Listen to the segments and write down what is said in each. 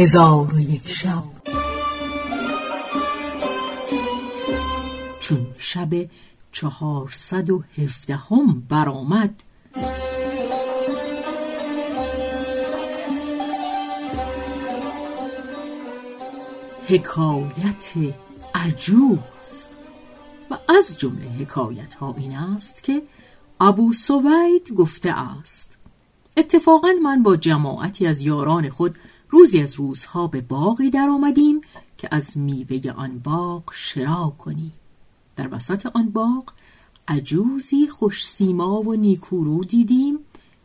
هزار و یک شب. چون شب چهارصد و هفدهم برآمد حکایت عجوز. و از جمله حکایت ها این است که ابو سوید گفته است اتفاقا من با جماعتی از یاران خود روزی از روزها به باغی در آمدیم که از میوه آن باغ شرا کنیم. در وسط آن باغ عجوزی خوش سیما و نیکورو دیدیم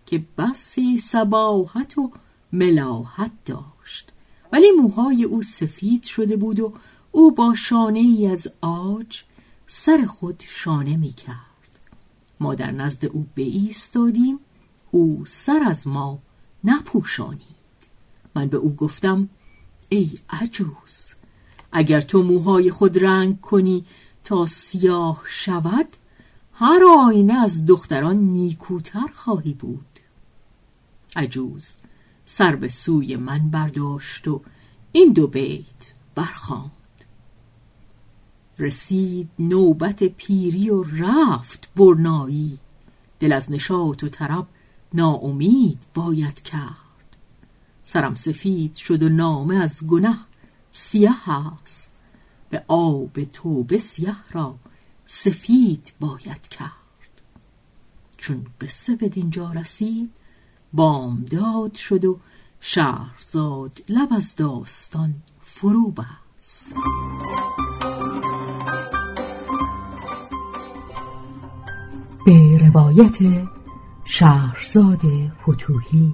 که بسی سباحت و ملاحت داشت. ولی موهای او سفید شده بود و او با شانه ای از آج سر خود شانه می کرد ما در نزد او ایستادیم او سر از ما نپوشانید. من به او گفتم ای عجوز اگر تو موهای خود رنگ کنی تا سیاه شود هر آینه از دختران نیکوتر خواهی بود. عجوز سر به سوی من برداشت و این دو بیت برخواند رسید نوبت پیری و رفت برنایی. دل از نشاط و طرب ناامید باید کرد. سرم سفید شد و نامه از گنه سیه است. به آب توبه سیه را سفید باید کرد. چون قصه به دینجا رسید بامداد شد و شهرزاد لب از داستان فرو بست به روایت شهرزاد فتوهی